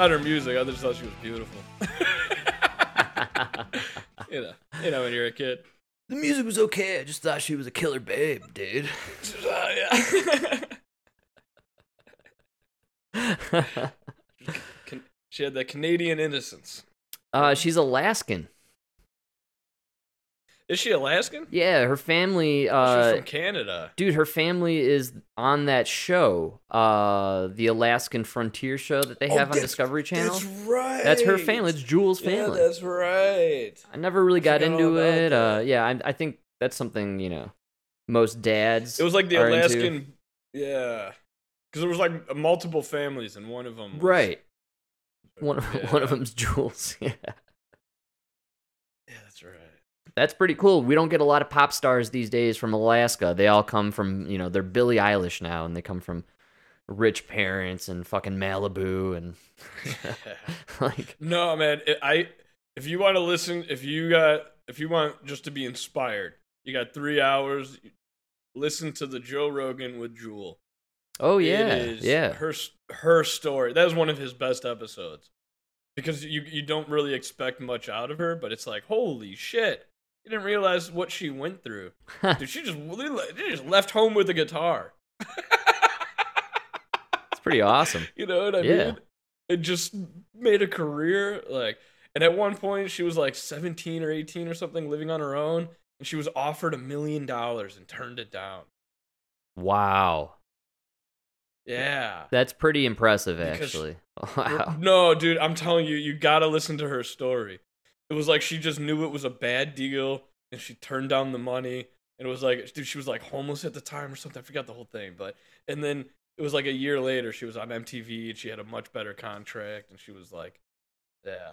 Not her music. I just thought she was beautiful. you know, you know when you're a kid. The music was okay. I just thought she was a killer babe, dude. Yeah. She had that Canadian innocence. uh, she's Alaskan. Is she Alaskan? Yeah, her family. She's Uh, from Canada. dude, her family is on that show, uh, the Alaskan Frontier show that they Oh, have on Discovery Channel. That's right. That's her family. It's Jewel's Yeah, family. that's right. I never really got into it. Uh, yeah, I, I think that's something you know most dads. It was like the are into. Alaskan, yeah, because there was like multiple families, and one of them, was, right? One of Yeah. one of them's Jules. Yeah, Yeah. That's pretty cool. We don't get a lot of pop stars these days from Alaska. They all come from you know they're Billie Eilish now, and they come from rich parents and fucking Malibu and like No, man. I if you want to listen, if you got, if you want just to be inspired, you got three hours. Listen to the Joe Rogan with Jewel. oh yeah yeah Her her story. That is one of his best episodes because you you don't really expect much out of her, but it's like holy shit. You didn't realize what she went through. Dude, she just she just left home with a guitar. it's pretty awesome. You know what I Yeah. mean? It just made a career. Like, and at one point she was like 17 or 18 or something, living on her own, and she was offered a million dollars and turned it down. Wow, Yeah. that's pretty impressive Because- actually. Wow. No, dude, I'm telling you, you gotta listen to her story. It was like she just knew it was a bad deal, and she turned down the money. And it was like, dude, she was like homeless at the time or something. I forgot the whole thing, but and then it was like a year later, she was on MTV and she had a much better contract, and she was like, yeah.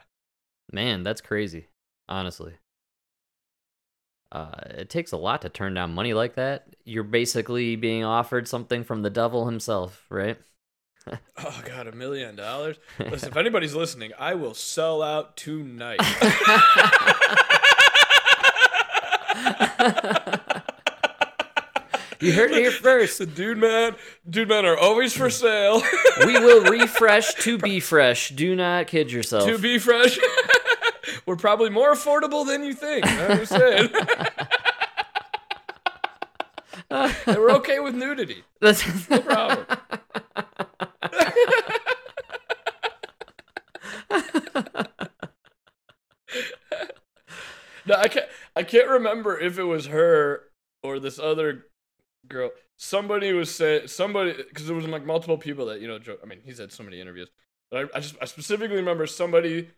Man, that's crazy. Honestly. Uh, it takes a lot to turn down money like that. You're basically being offered something from the devil himself, right? Oh god, a million dollars. Listen, if anybody's listening, I will sell out tonight. You heard it here first. The dude man, dude man are always for sale. We will refresh to be fresh. Do not kid yourself. to be fresh. We're probably more affordable than you think. I'm just saying. and we're okay with nudity. That's No problem. No, I can't. I can't remember if it was her or this other girl. Somebody was saying somebody because there was like multiple people that you know. Joe, I mean, he's had so many interviews, but I, I just I specifically remember somebody.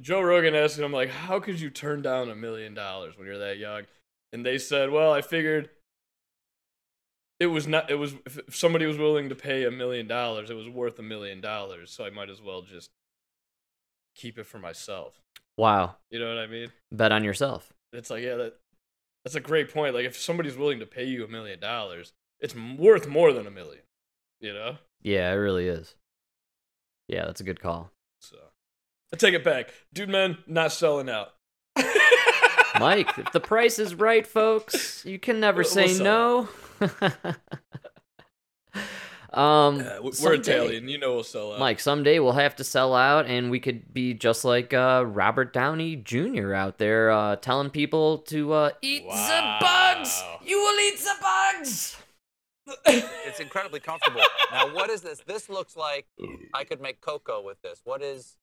Joe Rogan asked him like, "How could you turn down a million dollars when you're that young?" And they said, "Well, I figured." It was not. It was if somebody was willing to pay a million dollars, it was worth a million dollars. So I might as well just keep it for myself. Wow. You know what I mean? Bet on yourself. It's like, yeah, that that's a great point. Like, if somebody's willing to pay you a million dollars, it's worth more than a million. You know? Yeah, it really is. Yeah, that's a good call. So I take it back, dude. Man, not selling out. Mike, if the price is right, folks, you can never We'll- say we'll no. um, Yeah, we- we're someday- Italian, you know we'll sell out. Mike, someday we'll have to sell out, and we could be just like uh, Robert Downey Jr. out there, uh, telling people to uh, eat the bugs. You will eat the bugs. It's incredibly comfortable. now, what is this? This looks like I could make cocoa with this. What is?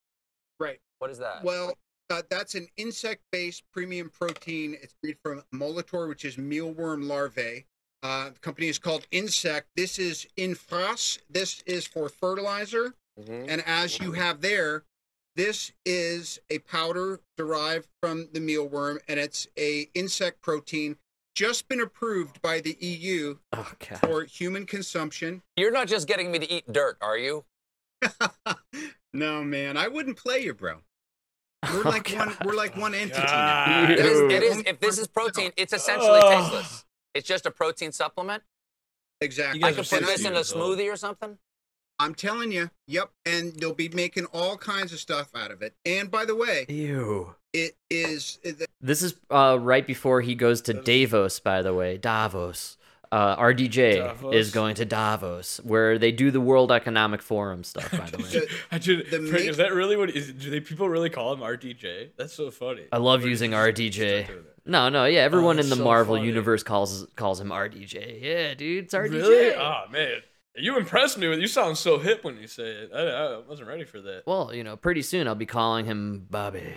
Right. What is that? Well, uh, that's an insect-based premium protein. It's made from Molitor, which is mealworm larvae. Uh, the company is called Insect. This is Infras. This is for fertilizer. And as you have there, this is a powder derived from the mealworm, and it's a insect protein just been approved by the EU Oh for human consumption. You're not just getting me to eat dirt, are you? no, man, I wouldn't play you, bro. We're Oh, like one. God. We're like one entity now. It is, it is, If this is protein, it's essentially Ugh. tasteless. It's just a protein supplement. Exactly. You I can put this in a 60 years smoothie or something. I'm telling you. Yep. And they'll be making all kinds of stuff out of it. And by the way, Ew. it is. it- This is uh, right before he goes to Davos, by the way. Davos. Uh, RDJ Davos? is going to Davos, where they do the World Economic Forum stuff. By the way, The- I did, the Frank, ma- is that really what is? Do they people really call him RDJ? That's so funny. I love Or did using you just RDJ. Start doing that? no, no, yeah, everyone oh, in the so Marvel funny. universe calls calls him RDJ. Yeah, dude, it's RDJ. Really? Oh man, you impressed me with. You sound so hip when you say it. I, I wasn't ready for that. Well, you know, pretty soon I'll be calling him Bobby.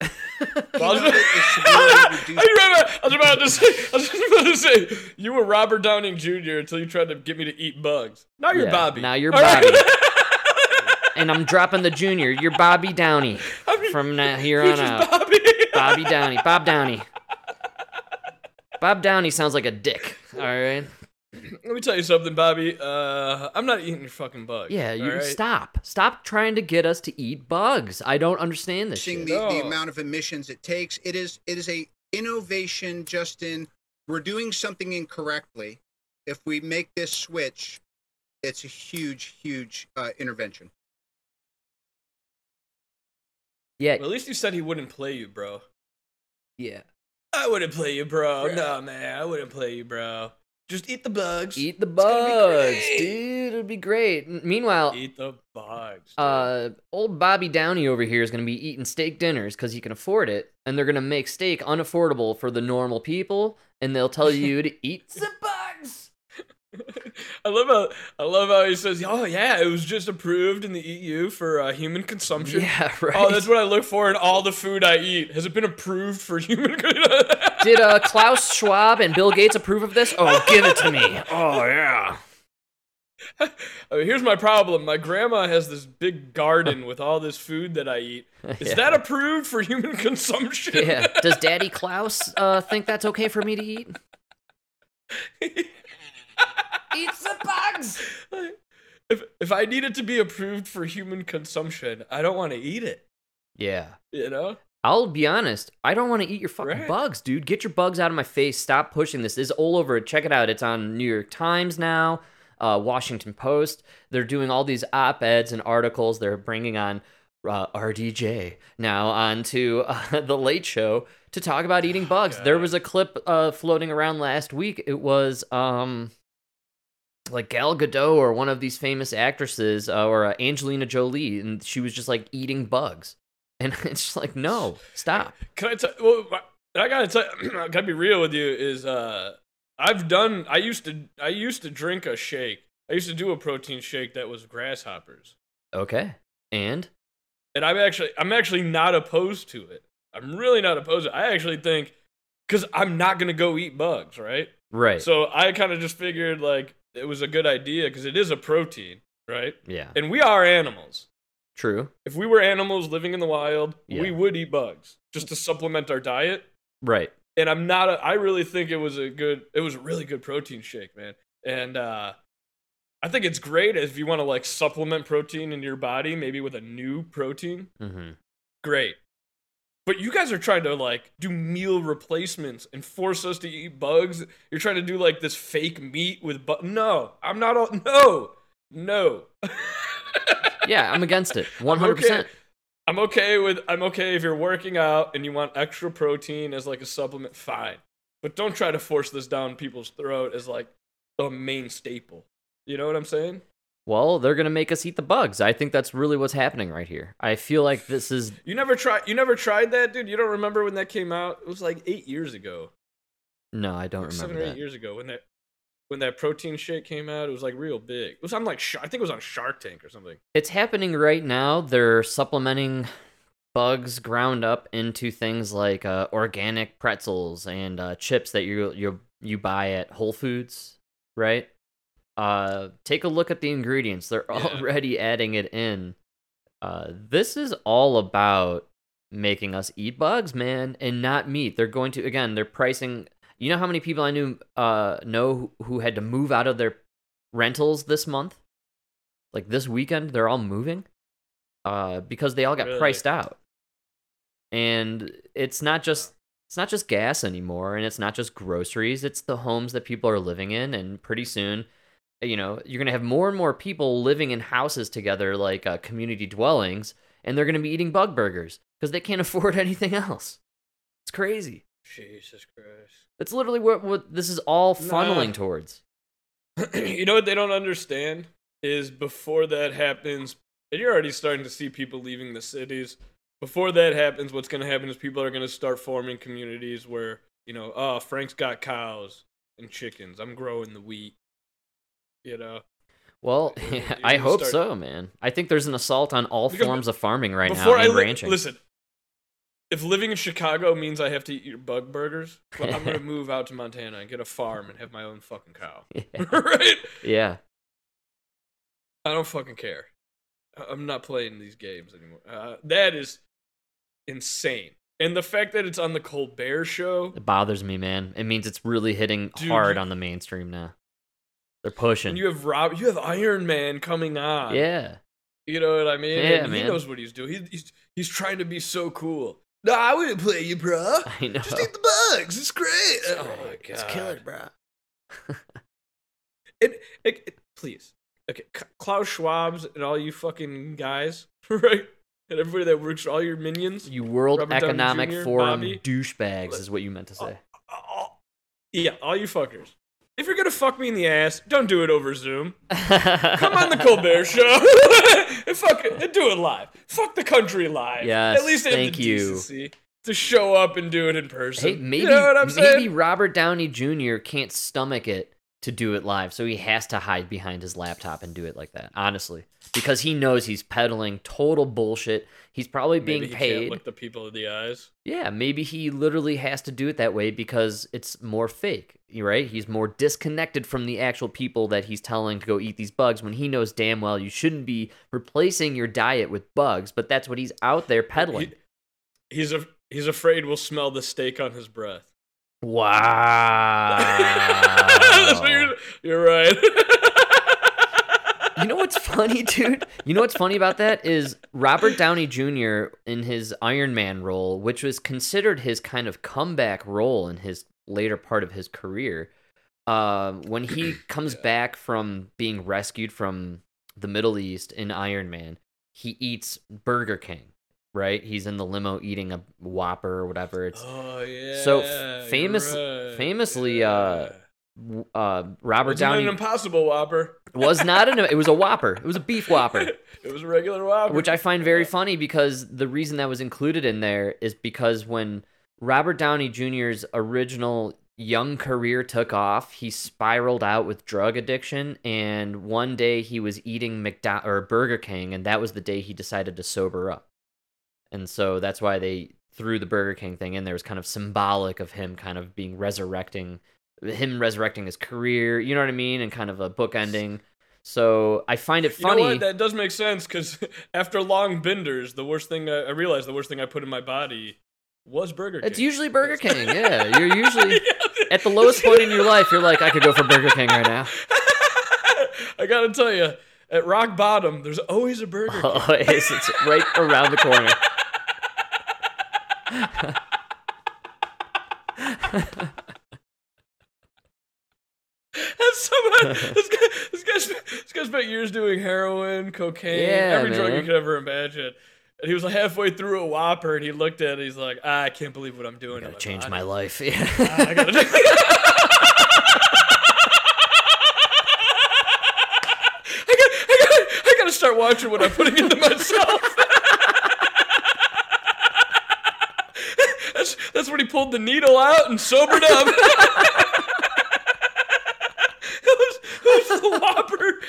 I, was, Keynote is severely reduced- I remember- I was about to say. I was just about to say. You were Robert Downey Jr. until you tried to get me to eat bugs. Now you're Yeah, Bobby. now you're All right? and I'm dropping the junior. You're Bobby Downey from now here on out. Bobby. Bobby Downey. Bob Downey. Bob Downey sounds like a dick. All right. Let me tell you something, Bobby. Uh, I'm not eating your fucking bugs. Yeah, you all right? stop. Stop trying to get us to eat bugs. I don't understand this reducing shit. the, the amount of emissions it takes. It is it is a innovation, Justin. We're doing something incorrectly. If we make this switch, it's a huge, huge uh, intervention. Yeah, Well, at least you said he wouldn't play you, bro. yeah. I wouldn't play you, bro. Bro. No, man, I wouldn't play you, bro. Just eat the bugs. Eat the gonna bugs, dude. It'll be great. Meanwhile, Eat the bugs. dude. uh, old Bobby Downey over here is going to be eating steak dinners because he can afford it, and they're going to make steak unaffordable for the normal people, and they'll tell you to eat the bugs. I love how I love how he says, "Oh yeah, it was just approved in the EU for uh, human consumption." Yeah, right. Oh, that's what I look for in all the food I eat. Has it been approved for human? Did uh, Klaus Schwab and Bill Gates approve of this? Oh, give it to me. Oh yeah. I mean, here's my problem. My grandma has this big garden with all this food that I eat. Is Yeah. that approved for human consumption? Yeah. Does Daddy Klaus uh, think that's okay for me to eat? Eat the bugs. if if I need it to be approved for human consumption, I don't want to eat it. Yeah. You know? I'll be honest. I don't want to eat your fucking Right. bugs, dude. Get your bugs out of my face. Stop pushing this. This is all over. Check it out. It's on New York Times now, uh, Washington Post. They're doing all these op eds and articles. They're bringing on uh, RDJ now onto uh, the Late Show to talk about eating bugs. There was a clip uh, floating around last week. It was um, like Gal Gadot or one of these famous actresses uh, or uh, Angelina Jolie, and she was just like eating bugs. And it's just like, no, stop. Can I tell? Well, I gotta tell. I gotta be real with you. Is uh, I've done. I used to. I used to drink a shake. I used to do a protein shake that was grasshoppers, Okay. And and I'm actually. I'm actually not opposed to it. I'm really not opposed. To it. I actually think, because I'm not gonna go eat bugs, right? right. So I kind of just figured like it was a good idea because it is a protein, right? yeah. And we are animals. True. If we were animals living in the wild, Yeah. we would eat bugs just to supplement our diet. Right. and I'm not. A, I really think it was a good. It was a really good protein shake, man. And uh, I think it's great if you want to like supplement protein in your body, maybe with a new protein. Mm-hmm. Great. But you guys are trying to like do meal replacements and force us to eat bugs. You're trying to do like this fake meat with but no, I'm not all no. No. Yeah, I'm against it. I'm 100%. okay. I'm okay with I'm okay if you're working out and you want extra protein as like a supplement, fine. But don't try to force this down people's throat as like a main staple. You know what I'm saying? Well, they're going to make us eat the bugs. I think that's really what's happening right here. I feel like this is. You never tried you never tried that, dude? You don't remember when that came out? It was like eight years ago. No, I don't Like seven remember or eight that. years ago when that when that protein shake came out, it was like real big. It was on like I think it was on Shark Tank or something. It's happening right now. They're supplementing bugs ground up into things like uh, organic pretzels and uh, chips that you you you buy at Whole Foods, right? Uh, take a look at the ingredients. They're Yeah. already adding it in. Uh, this is all about making us eat bugs, man, and not meat. They're going to again. They're pricing. You know how many people I knew uh know who, who had to move out of their rentals this month? Like this weekend, they're all moving uh, because they all got Really? priced out. And it's not just it's not just gas anymore, and it's not just groceries. It's the homes that people are living in, and pretty soon, you know, you're gonna have more and more people living in houses together, like uh, community dwellings, and they're gonna be eating bug burgers because they can't afford anything else. It's crazy. Jesus Christ. That's literally what what this is all funneling Nah. towards. you know what they don't understand is before that happens, and you're already starting to see people leaving the cities. Before that happens, what's going to happen is people are going to start forming communities where, you know, oh, Frank's got cows and chickens. I'm growing the wheat. You know, Well, It- it- I hope start- so, man. I think there's an assault on all Because forms of farming right now I and li- ranching. listen, if living in Chicago means I have to eat your bug burgers, well, I'm to move out to Montana and get a farm and have my own fucking cow. yeah. right? yeah. I don't fucking care. I- I'm not playing these games anymore. Uh, that is insane. And the fact that it's on the Colbert show, It bothers me, man. It means it's really hitting Dude, hard you- on the mainstream now. They're pushing. and you have Rob, you have Iron Man coming on. yeah. you know what I mean. Yeah, And He knows what he's doing. He, he's he's trying to be so cool. No, I wouldn't play you, bro. I know. Just eat the bugs. It's great. oh my god, It's killer, bro. It, it, it- please, okay, Klaus Schwab's and all you fucking guys, right? And everybody that works, all your minions. You World Robert Economic Jr., Forum Bobby. douchebags is what you meant to say. all- yeah, all you fuckers. If you're gonna fuck me in the ass, don't do it over Zoom. Come on the Colbert Show and fuck it, and do it live. Fuck the country live. Yes, at least have the you. decency to show up and do it in person. Hey, maybe you know what I'm maybe? Robert Downey Jr. can't stomach it to do it live, so he has to hide behind his laptop and do it like that. Honestly, because he knows he's peddling total bullshit. He's probably being Maybe he paid. Can't look the people in the eyes. Yeah, maybe he literally has to do it that way because it's more fake, right? He's more disconnected from the actual people that he's telling to go eat these bugs when he knows damn well you shouldn't be replacing your diet with bugs, but that's what he's out there peddling. He- he's a he's afraid we'll smell the steak on his breath. That's what Wow. you're, you're right. you know what's funny, dude? You know what's funny about that is Robert Downey Jr. in his Iron Man role, which was considered his kind of comeback role in his later part of his career. Uh, when he comes back from being rescued from the Middle East in Iron Man, he eats Burger King. Right? He's in the limo eating a Whopper or whatever. It's oh yeah. So, you're famous- right. famously, uh, Yeah. uh, Robert Wasn't Downey an impossible Whopper. was not an. It was a Whopper. It was a beef Whopper. it was a regular Whopper. which I find very funny because the reason that was included in there is because when Robert Downey Jr.'s original young career took off, he spiraled out with drug addiction, and one day he was eating McDo- or Burger King, and that was the day he decided to sober up, and so that's why they threw the Burger King thing in there. It was kind of symbolic of him kind of being resurrecting, him resurrecting his career. You know what I mean, and kind of a book ending. So I find it You know funny. That does make sense because after long benders, the worst thing I, I realized the worst thing I put in my body was Burger King. It's usually Burger King. Yeah, you're usually at the lowest point in your life. You're like, I could go for Burger King right now. I gotta tell you, at rock bottom, there's always a Burger King. Oh, it's, it's right around the corner. That's somebody, this guy, this guy, spent, this guy spent years doing heroin, cocaine, Yeah, every drug you could ever imagine. And he was like halfway through a Whopper, and he looked at it. He's like, ah, "I can't believe what I'm doing." Gotta change body. my life. Ah, Yeah. I gotta. I got, I got, I gotta start watching what I'm putting into myself. That's that's when he pulled the needle out and sobered up. it was the Whopper.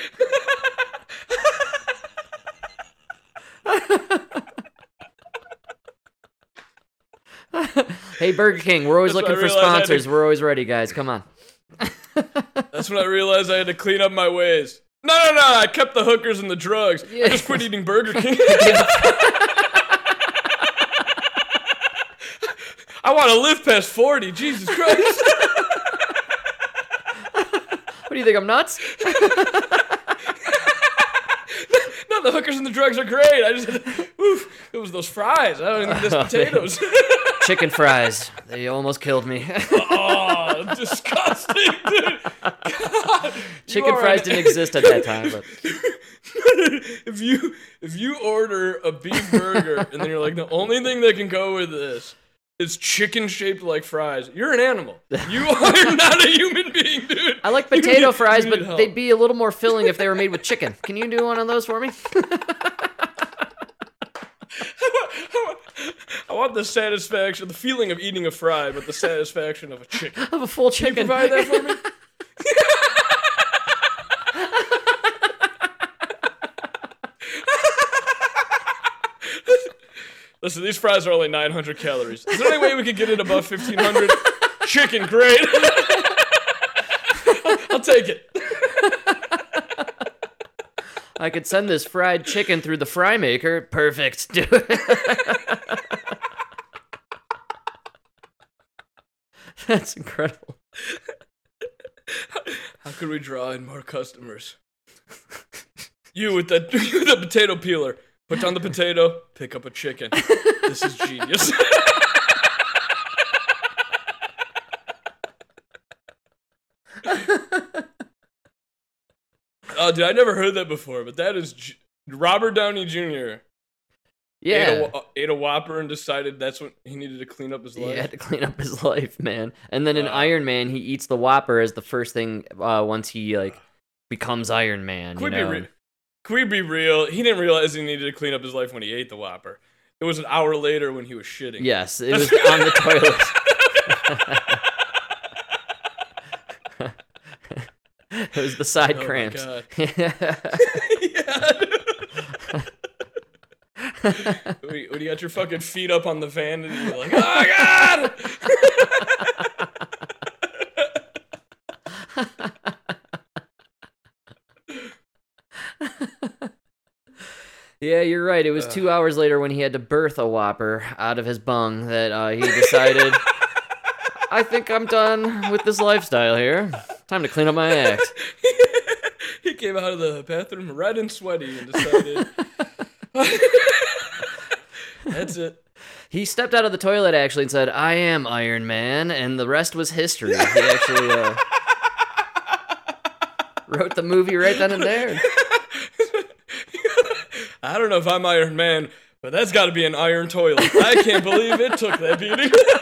hey, Burger King, we're always That's looking for had to- sponsors. We're always ready, guys. Come on. That's when I realized I had to clean up my ways. No, no, no! I kept the hookers and the drugs. Yeah. I just quit eating Burger King. I want to live past forty. Jesus Christ! What do you think? I'm nuts? no, the hookers and the drugs are great. I just, oof, it was those fries. I don't even miss potatoes. Chicken fries. They almost killed me. oh, disgusting, dude. God, Chicken fries an- didn't exist at that time, but if you if you order a beef burger and then you're like the only thing that can go with this is chicken shaped like fries. You're an animal. You are not a human being, dude. I like potato need- fries, but help. they'd be a little more filling if they were made with chicken. Can you do one of those for me? I want the satisfaction, the feeling of eating a fry, but the satisfaction of a chicken. Have a full Can you chicken. provide that for me? Listen, these fries are only 900 calories. Is there any way we could get it above 1500? Chicken, great. I'll take it. I could send this fried chicken through the fry maker. Perfect. Do it. That's incredible. How could we draw in more customers? You with the you with the potato peeler. Put down the potato, pick up a chicken. This is genius. oh, dude, I never heard that before, but that is G- Robert Downey Jr. Ate, Yeah. a, ate a Whopper and decided that's what he needed to clean up his life. He had to clean up his life, man. And then in Wow. Iron Man, he eats the Whopper as the first thing uh, once he like becomes Iron Man. We, you know? re- can we be real? He didn't realize he needed to clean up his life when he ate the Whopper. It was an hour later when he was shitting. Yes, it was on the toilet. it was the side Oh cramps. Yeah. when you got your fucking feet up on the van and you're like, oh god! Yeah, you're right. It was two hours later when he had to birth a Whopper out of his bung that uh, he decided, I think I'm done with this lifestyle here. Time to clean up my act. he came out of the bathroom red and sweaty and decided, that's it. He stepped out of the toilet actually and said, "I am Iron Man," and the rest was history. He actually uh, wrote the movie right then and there. I don't know if I'm Iron Man, but that's got to be an iron toilet. I can't believe it took that beating.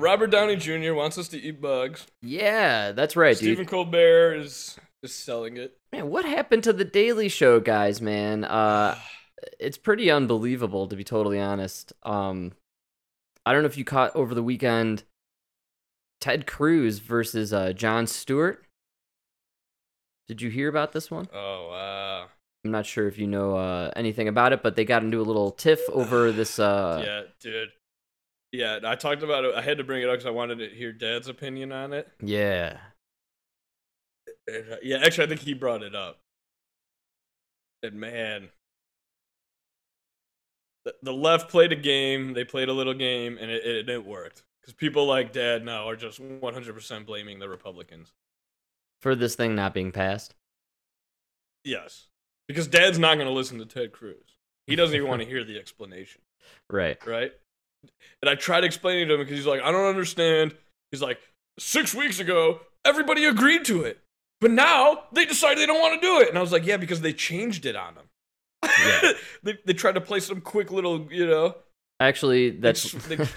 Robert Downey Jr. wants us to eat bugs. Yeah, that's right, dude. Stephen dude. Colbert is is selling it. Man, what happened to the Daily Show guys, man? Uh, it's pretty unbelievable to be totally honest. Um, I don't know if you caught over the weekend Ted Cruz versus uh, Jon Stewart. Did you hear about this one? Oh wow. I'm not sure if you know uh, anything about it, but they got into a little tiff over this. Uh, yeah, dude. Yeah, I talked about it. I had to bring it up because I wanted to hear Dad's opinion on it. yeah. Uh, yeah, actually, I think he brought it up. And man, the, the left played a game. They played a little game, and it, it, it worked. Because people like Dad now are just 100% blaming the Republicans. For this thing not being passed. Yes. Because Dad's not going to listen to Ted Cruz. He doesn't even want to hear the explanation. Right. right? And I tried explaining to him because he's like, I don't understand. He's like, six weeks ago, everybody agreed to it. But now they decided they don't want to do it. And I was like, yeah, because they changed it on them. Yeah. they, they tried to play some quick little, you know. Actually, that's. They-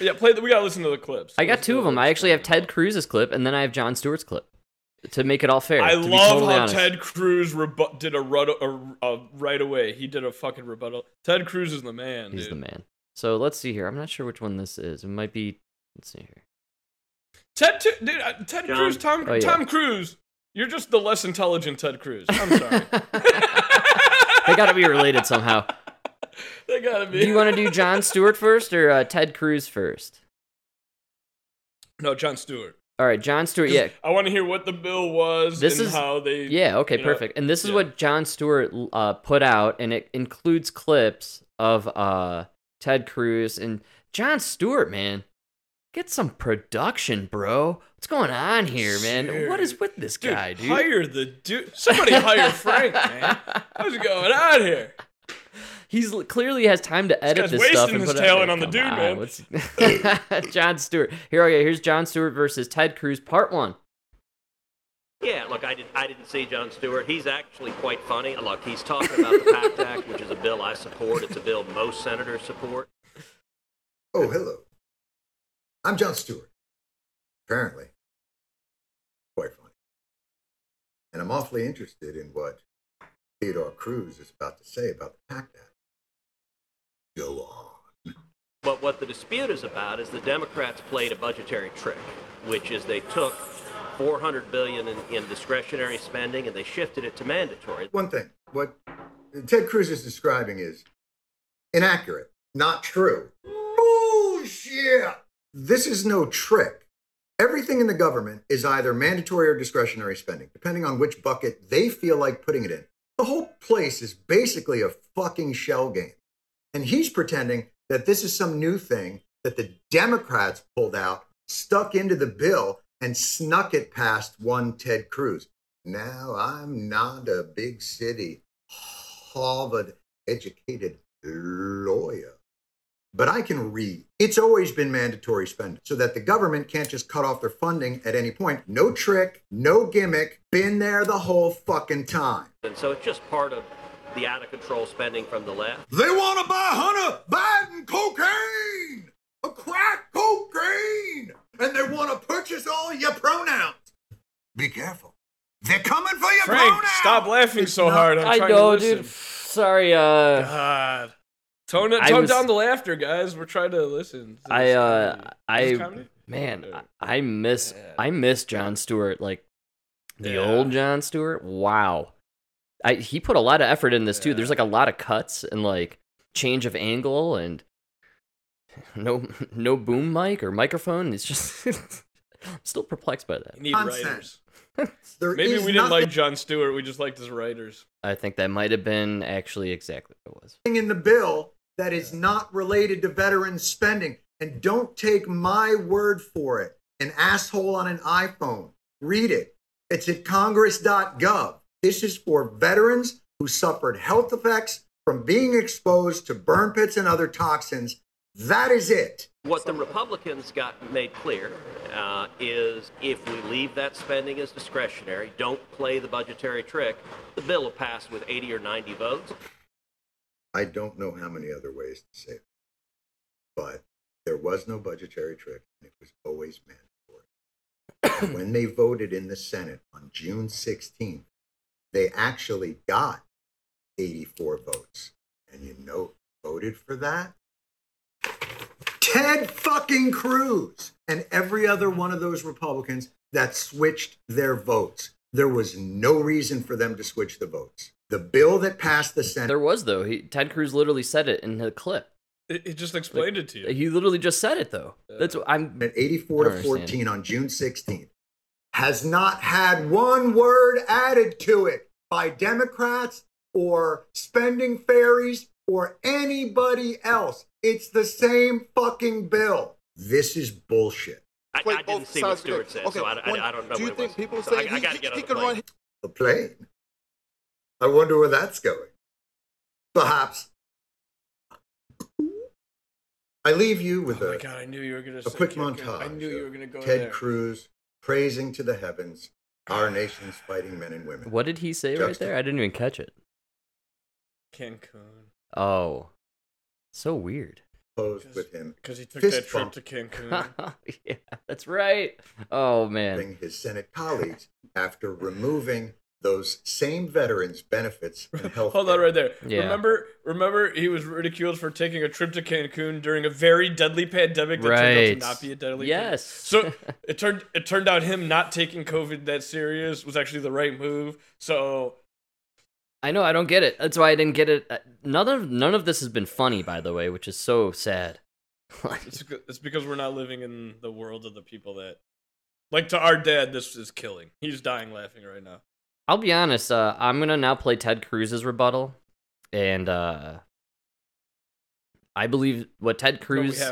Yeah, play the, we got to listen to the clips. I got two of them. I actually have Ted Cruz's clip, and then I have Jon Stewart's clip to make it all fair. I love totally how honest. Ted Cruz rebu- did a, rut- a, a right away. He did a fucking rebuttal. Ted Cruz is the man, He's dude. the man. So let's see here. I'm not sure which one this is. It might be. Let's see here. Ted, t- dude, uh, Ted John. Cruz, Tom, Oh, yeah. Tom Cruise. You're just the less intelligent Ted Cruz. I'm sorry. they got to be related somehow. they gotta be. Do you want to do Jon Stewart first or uh, Ted Cruz first? No, Jon Stewart. All right, Jon Stewart. Yeah, I want to hear what the bill was This and is- how they. yeah. Okay, you know, perfect. And this is yeah. what Jon Stewart uh, put out, and it includes clips of uh, Ted Cruz and Jon Stewart. Man, get some production, bro. What's going on here, man? What is with this Dude, guy, dude? hire the dude. Somebody hire Frank, man. What's going on here? He's clearly has time to edit guy's this stuff wasting and his put it- talent on the dude, man. what's- Jon Stewart. Here, okay, here's Jon Stewart versus Ted Cruz, part one. Yeah, look, I, did, I didn't see Jon Stewart. He's actually quite funny. Look, he's talking about the PACT Act, which is a bill I support. It's a bill most senators support. Oh, hello. I'm Jon Stewart. Apparently. Quite funny. And I'm awfully interested in what Theodore Cruz is about to say about the PACT Act. Go on. But what the dispute is about is the Democrats played a budgetary trick, which is they took 400 billion in, in discretionary spending and they shifted it to mandatory. One thing, what Ted Cruz is describing is inaccurate, not true. Bullshit! This is no trick. Everything in the government is either mandatory or discretionary spending, depending on which bucket they feel like putting it in. The whole place is basically a fucking shell game. And he's pretending that this is some new thing that the Democrats pulled out, stuck into the bill, and snuck it past one Ted Cruz. Now, I'm not a big city, Harvard educated lawyer, but I can read. It's always been mandatory spending so that the government can't just cut off their funding at any point. No trick, no gimmick, been there the whole fucking time. And so it's just part of the out of control spending from the left. They want to buy Hunter Biden cocaine, a crack cocaine, and they want to purchase all your pronouns. Be careful. They're coming for your Frank, pronouns. stop laughing so not- hard. I'm I trying know, to listen. dude. Sorry, uh, God. Tone, it, tone was- down the laughter, guys. We're trying to listen. to I, uh, I, comedy? man, I I miss, Yeah. I miss Jon Stewart, like the Yeah. old Jon Stewart. Wow, I he put a lot of effort in this too. There's like a lot of cuts and like change of angle and no no boom mic or microphone. It's just I'm still perplexed by that. You need Nonsense. writers. There Maybe is we didn't nothing like Jon Stewart. We just liked his writers. I think that might have been actually exactly what it was. in the bill that is not related to veterans spending. And don't take my word for it. An asshole on an iPhone. Read it. It's at congress.gov. This is for veterans who suffered health effects from being exposed to burn pits and other toxins. That is it. What the Republicans got made clear uh, is if we leave that spending as discretionary, don't play the budgetary trick, the bill will pass with 80 or 90 votes. I don't know how many other ways to say it, but there was no budgetary trick, and it was always mandatory. And when they voted in the Senate on June 16th, they actually got 84 votes. And you know, voted for that? Ted fucking Cruz and every other one of those Republicans that switched their votes. There was no reason for them to switch the votes. The bill that passed the Senate. There was though. He Ted Cruz literally said it in the clip. It, it just explained it to you. He literally just said it though. That's what I'm. at 84 to I don't understand. 14 on June 16th has not had one word added to it by Democrats or spending fairies or anybody else. It's the same fucking bill. This is bullshit. I, Play I didn't see what sides Stewart said, Okay, so I, I- I don't know Do you what it think was. people So say I, he, I got to he- get on he the could plane. run? A plane. I wonder where that's going. Perhaps. I leave you with oh my a, god, I knew you were gonna. a say quick Ted Cruz. montage. I knew you were gonna go Ted there. Cruz praising to the heavens our nation's fighting men and women. What did he say right there? I didn't even catch it. Cancun. Oh, so weird. Posed with him Because he took Fist that trip bump. to Cancun. yeah, that's right. Oh man. his Senate colleagues after removing those same veterans' benefits and health. Hold on right there. Yeah. Remember, remember, he was ridiculed for taking a trip to Cancun during a very deadly pandemic that turned out to not be a deadly. Yes. So it turned it turned out him not taking COVID that serious was actually the right move. So I know. I don't get it. That's why I didn't get it. Uh, None of none of this has been funny, by the way, which is so sad. It's it's because we're not living in the world of the people that, like to our dad, this is killing. He's dying laughing right now. I'll be honest. Uh, I'm gonna now play Ted Cruz's rebuttal, and uh, I believe what Ted Cruz.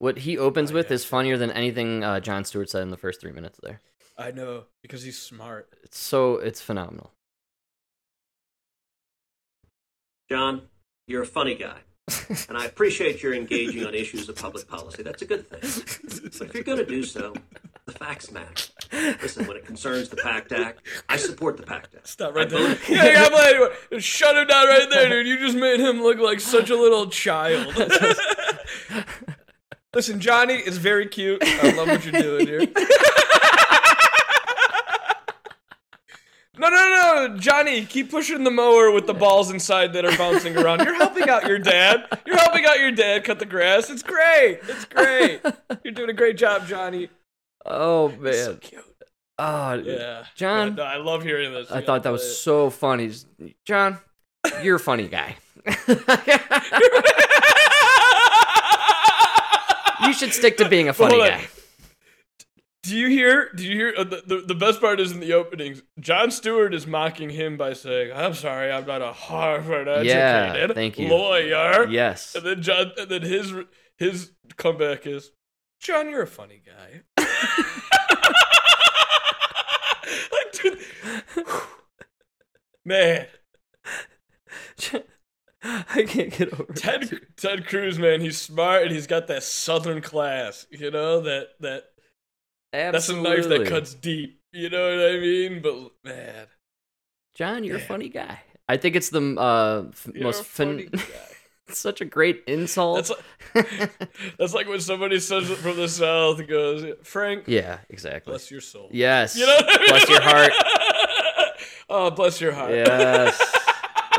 What he opens Oh, with yeah. is funnier than anything uh, Jon Stewart said in the first three minutes there. I know because he's smart. It's so it's phenomenal. John, you're a funny guy. And I appreciate your engaging on issues of public policy. That's a good thing. But if you're going to do so, the facts matter. Listen, when it concerns the PACT Act, I support the PACT Act. Stop right I there. voted- Yeah, yeah, but anyway, shut him down right there, dude. You just made him look like such a little child. Listen, Johnny is very cute. I love what you're doing here. No, no, no, Johnny, keep pushing the mower with the balls inside that are bouncing around. You're helping out your dad. You're helping out your dad cut the grass. It's great. It's great. You're doing a great job, Johnny. Oh So man. cute. Oh Yeah. John, No, I love hearing this. I thought that it. was so funny. John, you're a funny guy. you should stick to being a funny guy. Do you hear? Do you hear? Uh, the, the, the best part is in the openings. Jon Stewart is mocking him by saying, "I'm sorry, I'm not a Harvard educated Yeah, thank you. lawyer." Yes. And then John, and then his his comeback is, "John, you're a funny guy." like, dude, man, I can't get over Ted it. Ted Cruz, man, he's smart and he's got that Southern class. You know that that that's a knife that cuts deep. You know what I mean? But man. John, you're a funny guy. I think it's the uh, f- most funny fin- such a great insult. That's like, that's like when somebody says it from the south. Goes, Frank, yeah, exactly. bless your soul. Yes. You know, I mean? Bless your heart. oh, bless your heart. Yes.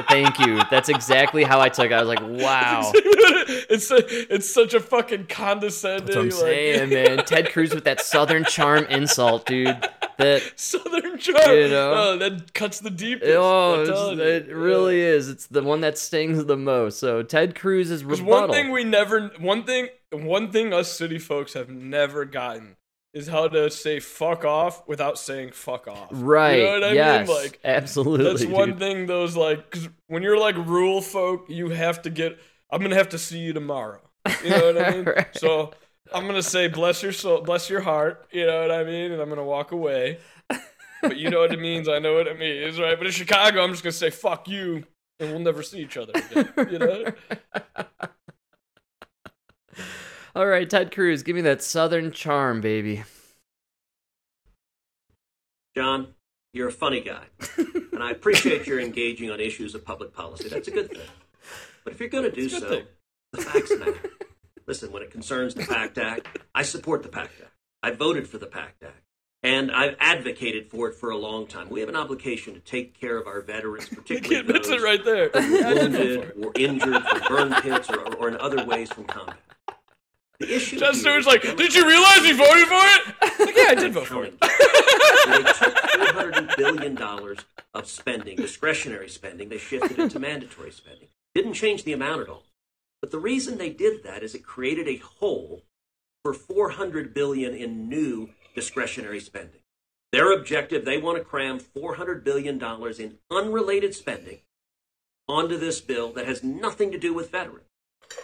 Thank you. That's exactly how I took it. I was like, wow. it's a, it's such a fucking condescending. That's what I'm like- saying, man. Ted Cruz with that Southern charm insult, dude. That Southern charm. You know? oh, that cuts the deepest. oh, I'm it's- telling you. it really is. It's the one that stings the most. So Ted Cruz is rebuttal. one thing we never, one thing, one thing us city folks have never gotten is how to say "fuck off" without saying "fuck off." right? You know what I yes. mean? Like absolutely. that's one dude. thing. Those like, because when you're like rural folk, you have to get. I'm gonna have to see you tomorrow. You know what I mean? Right. So I'm gonna say, "Bless your soul, bless your heart." You know what I mean? And I'm gonna walk away. But you know what it means. I know what it means, right? But in Chicago, I'm just gonna say "fuck you," and we'll never see each other again. You know? All right, Ted Cruz, give me that Southern charm, baby. John, you're a funny guy. And I appreciate your engaging on issues of public policy. That's a good thing. But if you're going to do It's a good so, thing. the facts matter. Listen, when it concerns the PACT Act, I support the PACT Act. I voted for the PACT Act. And I've advocated for it for a long time. We have an obligation to take care of our veterans, particularly those right there. who Yeah, I were did vote for wounded or injured from burn pits or, or in other ways from combat. The issue here Stewart's like, did you realize he voted for it? Like, yeah, I did vote for it. they took $400 billion of spending, discretionary spending, they shifted it to mandatory spending. Didn't change the amount at all. But the reason they did that is it created a hole for 400 billion in new discretionary spending. Their objective, they want to cram 400 billion dollars in unrelated spending onto this bill that has nothing to do with veterans.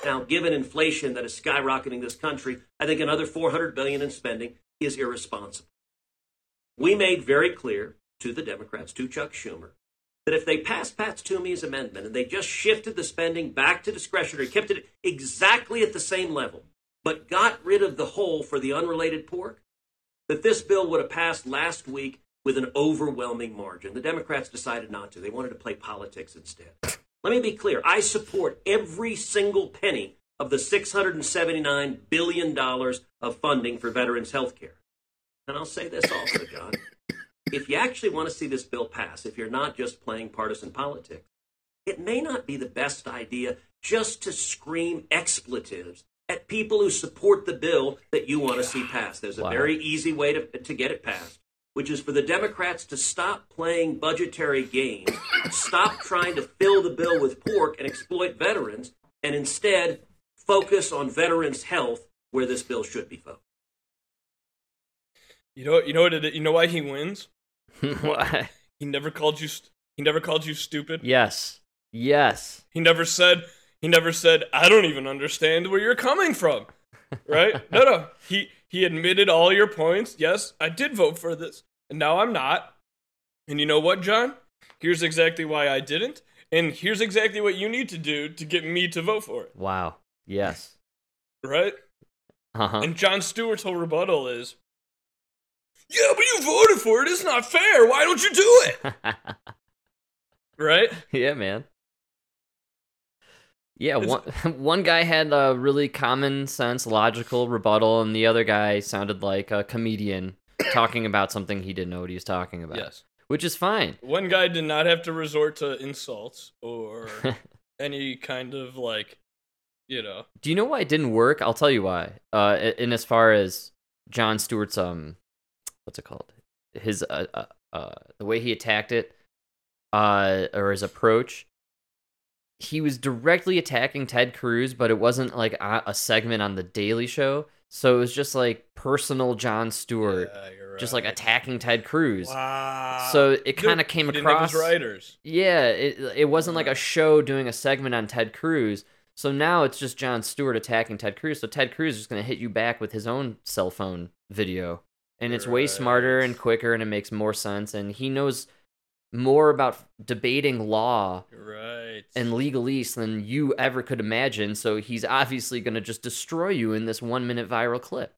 Now, given inflation that is skyrocketing this country, I think another 400 billion in spending is irresponsible. We made very clear to the Democrats, to Chuck Schumer, that if they passed Pat Toomey's amendment and they just shifted the spending back to discretionary, kept it exactly at the same level, but got rid of the hole for the unrelated pork, that this bill would have passed last week with an overwhelming margin. The Democrats decided not to. They wanted to play politics instead. Let me be clear. I support every single penny of the $679 billion of funding for veterans health care. And I'll say this also, John. If you actually want to see this bill pass, if you're not just playing partisan politics, it may not be the best idea just to scream expletives at people who support the bill that you want to see passed. There's a Wow. very easy way to, to get it passed, which is for the Democrats to stop playing budgetary games, stop trying to fill the bill with pork and exploit veterans, and instead focus on veterans' health where this bill should be focused. You know, you know what? It, you know why he wins? Why? He never called you. He never called you stupid. yes. Yes. He never said. He never said. I don't even understand where you're coming from. right? No, no. He he admitted all your points. Yes, I did vote for this, and now I'm not. And you know what, Jon? Here's exactly why I didn't, and here's exactly what you need to do to get me to vote for it. Wow. Yes. Right? Uh huh. And Jon Stewart's whole rebuttal is, "Yeah, but you voted for it. It's not fair. Why don't you do it?" Right? yeah, man. Yeah, one one guy had a really common sense, logical rebuttal, and the other guy sounded like a comedian talking about something he didn't know what he was talking about. Yes. which is fine. One guy did not have to resort to insults or any kind of like, you know. Do you know why it didn't work? I'll tell you why. Uh, in as far as Jon Stewart's um, what's it called? His uh, uh, uh the way he attacked it, uh, or his approach. He was directly attacking Ted Cruz, but it wasn't like a, a segment on the Daily Show. So it was just like personal Jon Stewart, Yeah, you're just like attacking Ted Cruz. Wow. So it kind of came he didn't have across. writers. Yeah, it it wasn't like a show doing a segment on Ted Cruz. So now it's just Jon Stewart attacking Ted Cruz. So Ted Cruz is just gonna hit you back with his own cell phone video, and it's way smarter and quicker, and it makes more sense. And he knows more about debating law Right. and legalese than you ever could imagine. So he's obviously gonna just destroy you in this one minute viral clip.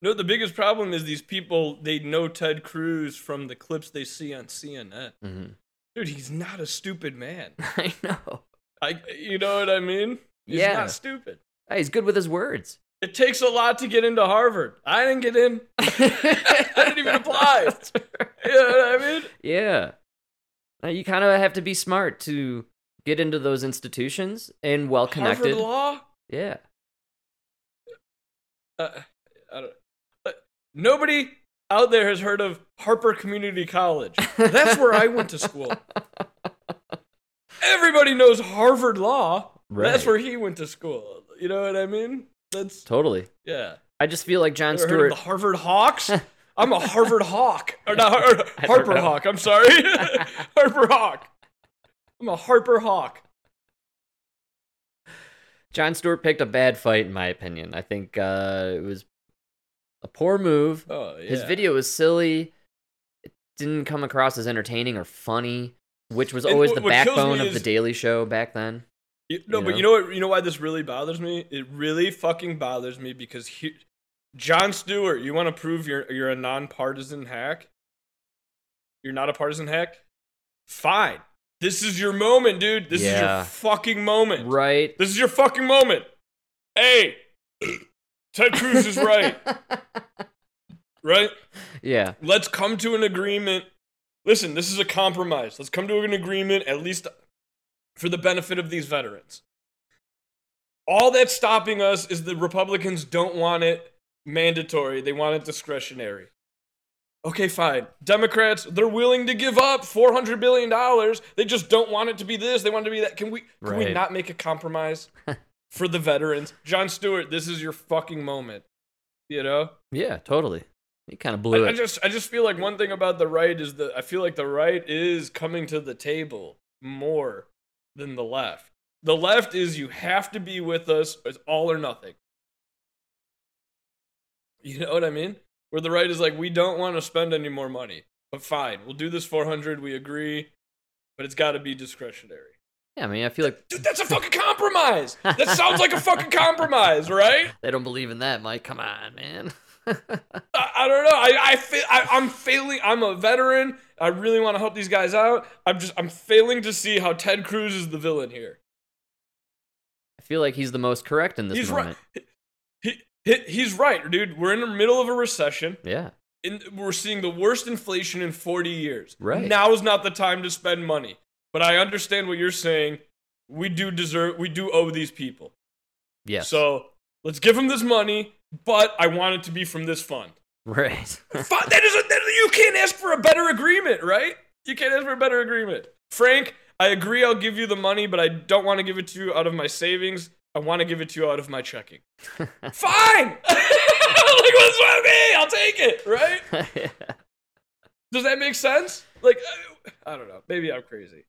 no, the biggest problem is these people. They know Ted Cruz from the clips they see on CNN. hmm Dude, he's not a stupid man. I know. I, you know what I mean? He's Yeah. not stupid. Hey, he's good with his words. It takes a lot to get into Harvard. I didn't get in. I didn't even apply. You know what I mean? Yeah. You kind of have to be smart to get into those institutions and well connected. Harvard Law. Yeah. Uh, I don't, uh, nobody out there has heard of Harper Community College. That's where I went to school. Everybody knows Harvard Law. That's where he went to school. You know what I mean? That's Totally. yeah. I just feel like Jon Stewart. the Harvard Hawks? I'm a Harvard Hawk. Or not Har- Harper. Hawk. I'm sorry. Harper Hawk. I'm a Harper Hawk. Jon Stewart picked a bad fight, in my opinion. I think uh, it was a poor move. Oh yeah. His video was silly. It didn't come across as entertaining or funny, which was always what- the what backbone me of the Daily Show back then. You- no, you but you know what? You know why this really bothers me? It really fucking bothers me because he, Jon Stewart. You want to prove you're you're a nonpartisan hack? You're not a partisan hack. Fine. This is your moment, dude. This is your fucking moment. Right. This is your fucking moment. Hey, Ted Cruz is right. Right? yeah. Let's come to an agreement. Listen, this is a compromise. Let's come to an agreement, at least for the benefit of these veterans. All that's stopping us is the Republicans don't want it mandatory, they want it discretionary. Okay, fine. Democrats, they're willing to give up $400 billion. They just don't want it to be this. They want it to be that. Can we, can we not make a compromise for the veterans? Jon Stewart, this is your fucking moment. You know? Yeah, totally. He kind of blew I, I just I just feel like one thing about the right is that I feel like the right is coming to the table more than the left. The left is you have to be with us. It's all or nothing. You know what I mean? Where the right is like we don't want to spend any more money, but fine, we'll do this 400. We agree, but it's got to be discretionary. yeah, I mean, I feel like Dude, that's a fucking compromise. That sounds like a fucking compromise, right? they don't believe in that, Mike. Come on, man. I, I don't know. I I feel I, I'm failing. I'm a veteran. I really want to help these guys out. I'm just I'm failing to see how Ted Cruz is the villain here. I feel like he's the most correct in this he's moment. right. He he's right, dude. We're in the middle of a recession. Yeah. In, we're seeing the worst inflation in 40 years. Right. Now is not the time to spend money. But I understand what you're saying. We do deserve. We do owe these people. Yes. So let's give them this money. But I want it to be from this fund. right. Fi- that is a, that, you can't ask for a better agreement, right? You can't ask for a better agreement. Frank, I agree I'll give you the money, but I don't want to give it to you out of my savings. I want to give it to you out of my checking. Fine. like what's with me? I'll take it, right? Does that make sense? Like I- don't know. Maybe I'm crazy.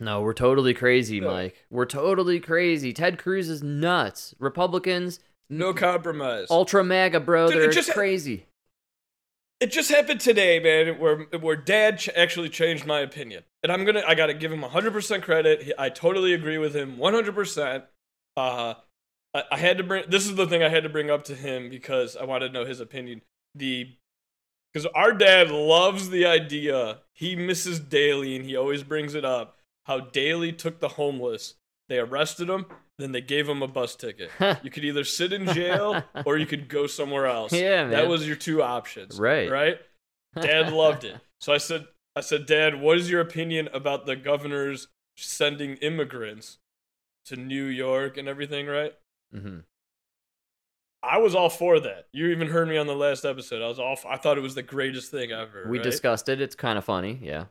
No, we're totally crazy, No. Mike. We're totally crazy. Ted Cruz is nuts. Republicans, No compromise. ultra MAGA, bro. Dude, They're just- crazy. it just happened today, man, where where Dad ch- actually changed my opinion, and I'm gonna I gotta give him 100% credit. He, I totally agree with him 100%. Uh, I, I had to bring this is the thing I had to bring up to him because I wanted to know his opinion. The because our dad loves the idea. He misses Daley, and he always brings it up. How Daley took the homeless. They arrested him, then they gave him a bus ticket. you could either sit in jail or you could go somewhere else. Yeah, That was your two options. Right. Right? Dad loved it. So I said I said, Dad, what is your opinion about the governors sending immigrants to New York and everything, right? hmm I was all for that. You even heard me on the last episode. I was all. I thought it was the greatest thing ever. We right? discussed it. It's kind of funny. Yeah.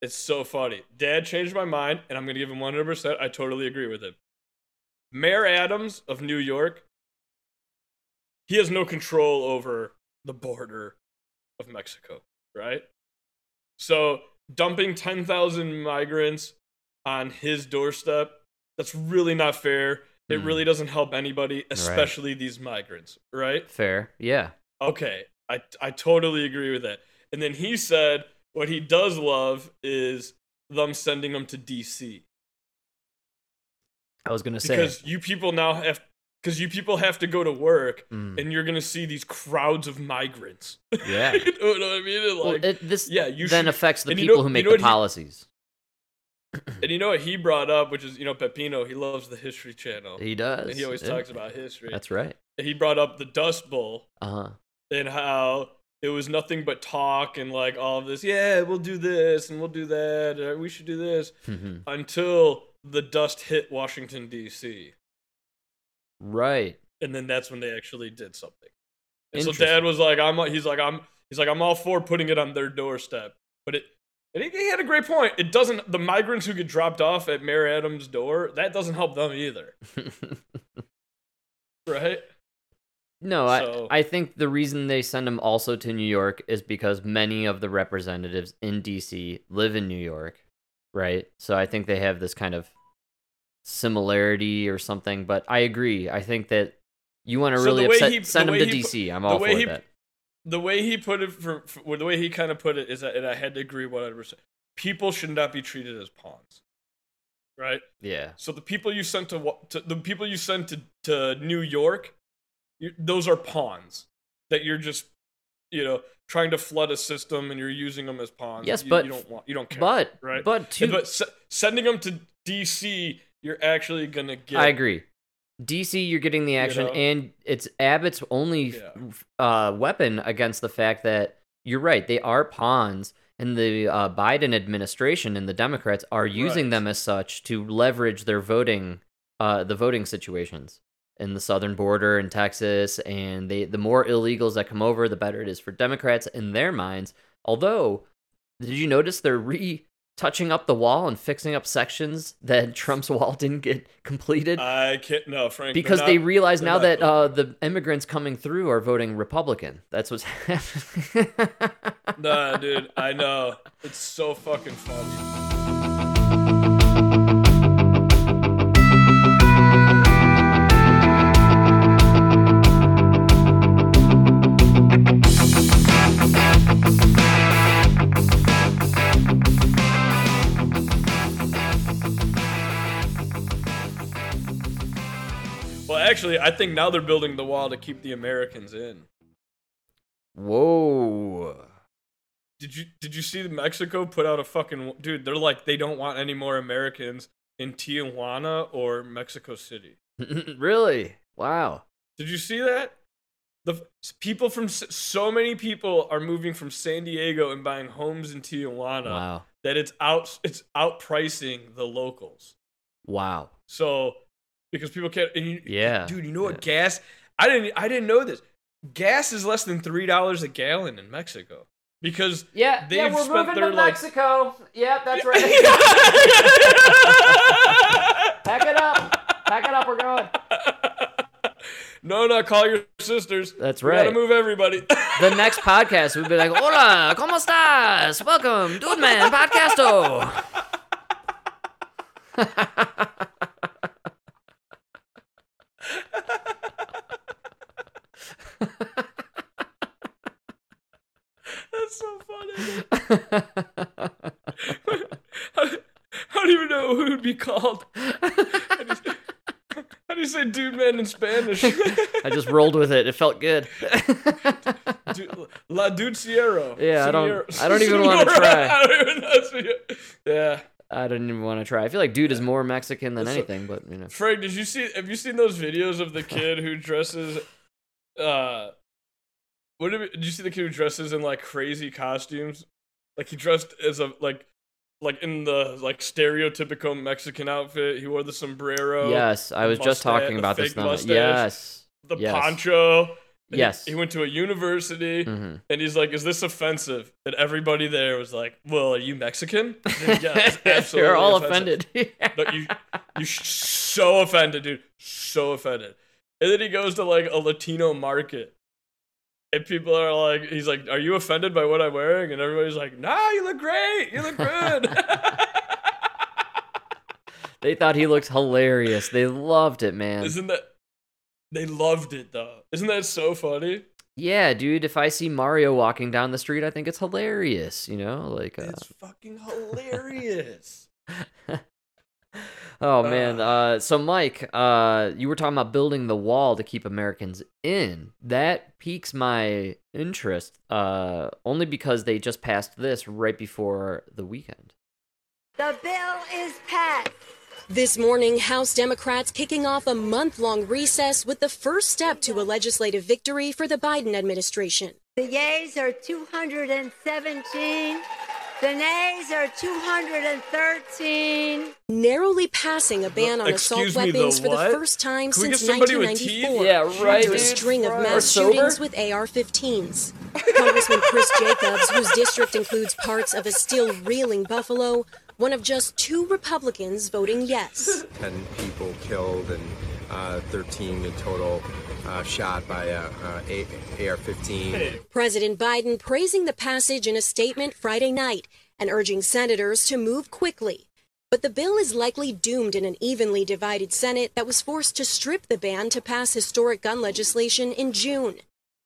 It's so funny. Dad changed my mind, and I'm gonna give him 100. percent I totally agree with him. Mayor Adams of New York. He has no control over the border of Mexico, right? So dumping 10,000 migrants on his doorstep, that's really not fair. It Mm. really doesn't help anybody, especially these migrants, right? Fair. Yeah. Okay, I I totally agree with that. And then he said what he does love is them sending them to DC I was gonna say. because you people now have because you people have to go to work Mm. and you're gonna see these crowds of migrants. Yeah. you know what I mean? And Well, like, it, this yeah, you then should- affects the and you people know- who you make know the policies. And you know what he brought up, which is you know Pepino. He loves the History Channel. He does. and he always yeah. talks about history. That's right. he brought up the Dust Bowl. Uh huh. and how it was nothing but talk and like all of this. Yeah, we'll do this and we'll do that. Or we should do this Mhm. until the dust hit Washington D.C. right. and then that's when they actually did something. And so Dad was like, "I'm," he's like, "I'm," he's like, "I'm all for putting it on their doorstep," but it. And he, he had a great point. It doesn't. The migrants who get dropped off at Mayor Adams' door, that doesn't help them either, right? No, So- I I think the reason they send them also to New York is because many of the representatives in DC live in New York, right? So I think they have this kind of similarity or something. But I agree. I think that you want to So really upset, he- send them to he DC. I'm all for he that. The way he put it for, for the way he kind of put it is that and I had to agree 100%. People should not be treated as pawns. Right? Yeah. So the people you sent to, to the people you sent to, to New York, you, those are pawns that you're just you know trying to flood a system and you're using them as pawns. Yes, you, but- you don't want you don't care. But right? but to but se- sending them to DC, you're actually gonna get. I agree. DC, you're getting the action, know? and it's Abbott's only Yeah. uh, weapon against the fact that you're right. They are pawns, and the uh, Biden administration and the Democrats are using Right. them as such to leverage their voting, uh, the voting situations in the southern border in Texas. And they, the more illegals that come over, the better it is for Democrats in their minds. Although, did you notice they're re touching up the wall and fixing up sections that Trump's wall didn't get completed? I can't. No, Frank. because not- they realize now that uh, the immigrants coming through are voting Republican. That's what's happening. Nah, dude, I know. It's so fucking funny. Actually, I think now they're building the wall to keep the Americans in. Whoa. Did you did you see Mexico put out a fucking dude? They're like they don't want any more Americans in Tijuana or Mexico City. really? Wow. Did you see that? The people from so many people are moving from San Diego and buying homes in Tijuana Wow. that it's out it's outpricing the locals. Wow. So because people can't and you, Yeah. dude, you know what gas? I didn't I didn't know this. Gas is less than three dollars a gallon in Mexico because Yeah, They've spent their, like- Mexico. Yeah, that's right. Pack it up. Pack it up. We're going. no, no, call your sisters. That's We gotta move everybody. The next podcast, we'd be like, Hola, ¿cómo estás? Welcome, Dude Man Podcasto. That's so funny. I, I don't even know who would be called. How do you, how do you say dude man in Spanish? I just rolled with it. It felt good. La Duciero. Yeah, I don't- I don't even try. I even know. Senor- Yeah. I didn't even want to try. I feel like dude is more Mexican than so- anything, but you know. Frank, did you see? Have you seen those videos of the kid who dresses? Uh, what did, did you see the kid who dresses in like crazy costumes? Like he dressed as a like, like in the like stereotypical Mexican outfit. He wore the sombrero. Yes, I was just mustache- talking about this. mustache, Yes. The yes. poncho. and he- Yes. He, went to a university. hmm And he's like, "Is this offensive?" And everybody there was like, "Well, are you Mexican?" yeah, absolutely. You're all offensive. offended. No, you you sh- so offended, dude. So offended. And then he goes to like a Latino market. And people are like, he's like, Are you offended by what I'm wearing? And everybody's like, Nah, you look great. You look good. they thought he looked hilarious. They loved it, man. Isn't that they loved it though. Isn't that so funny? Yeah, dude. If I see Mario walking down the street, I think it's hilarious. You know, like. Uh, It's fucking hilarious. oh man. Uh. Uh, so Mike, uh, you were talking about building the wall to keep Americans in. That piques my interest. Uh, only because they just passed this right before the weekend. The bill is passed. This morning, House Democrats kicking off a month long recess with the first step to a legislative victory for the Biden administration. The yeas are 217. The nays are 213. Narrowly passing a ban on Excuse assault me, the weapons for the first time Can since get somebody with teeth? 1994. Yeah, right, After a string of mass shootings with AR 15s. Congressman Chris Jacobs, whose district includes parts of a still reeling Buffalo, one of just two Republicans voting yes. 10 people killed and uh, 13 in total uh, shot by uh, uh, A- AR-15. President Biden praising the passage in a statement Friday night and urging senators to move quickly. But the bill is likely doomed in an evenly divided Senate that was forced to strip the ban to pass historic gun legislation in June.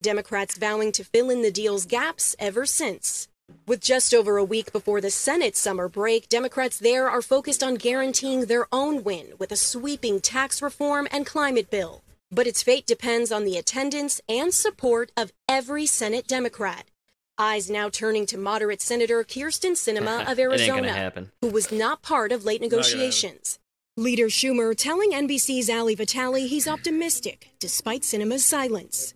Democrats vowing to fill in the deal's gaps ever since. With just over a week before the Senate summer break, Democrats there are focused on guaranteeing their own win with a sweeping tax reform and climate bill. But its fate depends on the attendance and support of every Senate Democrat. Eyes now turning to moderate Senator Kyrsten Sinema of It ain't gonna Arizona, who was not part of late negotiations. Leader Schumer telling NBC's Ali Vitale he's optimistic despite Sinema's silence.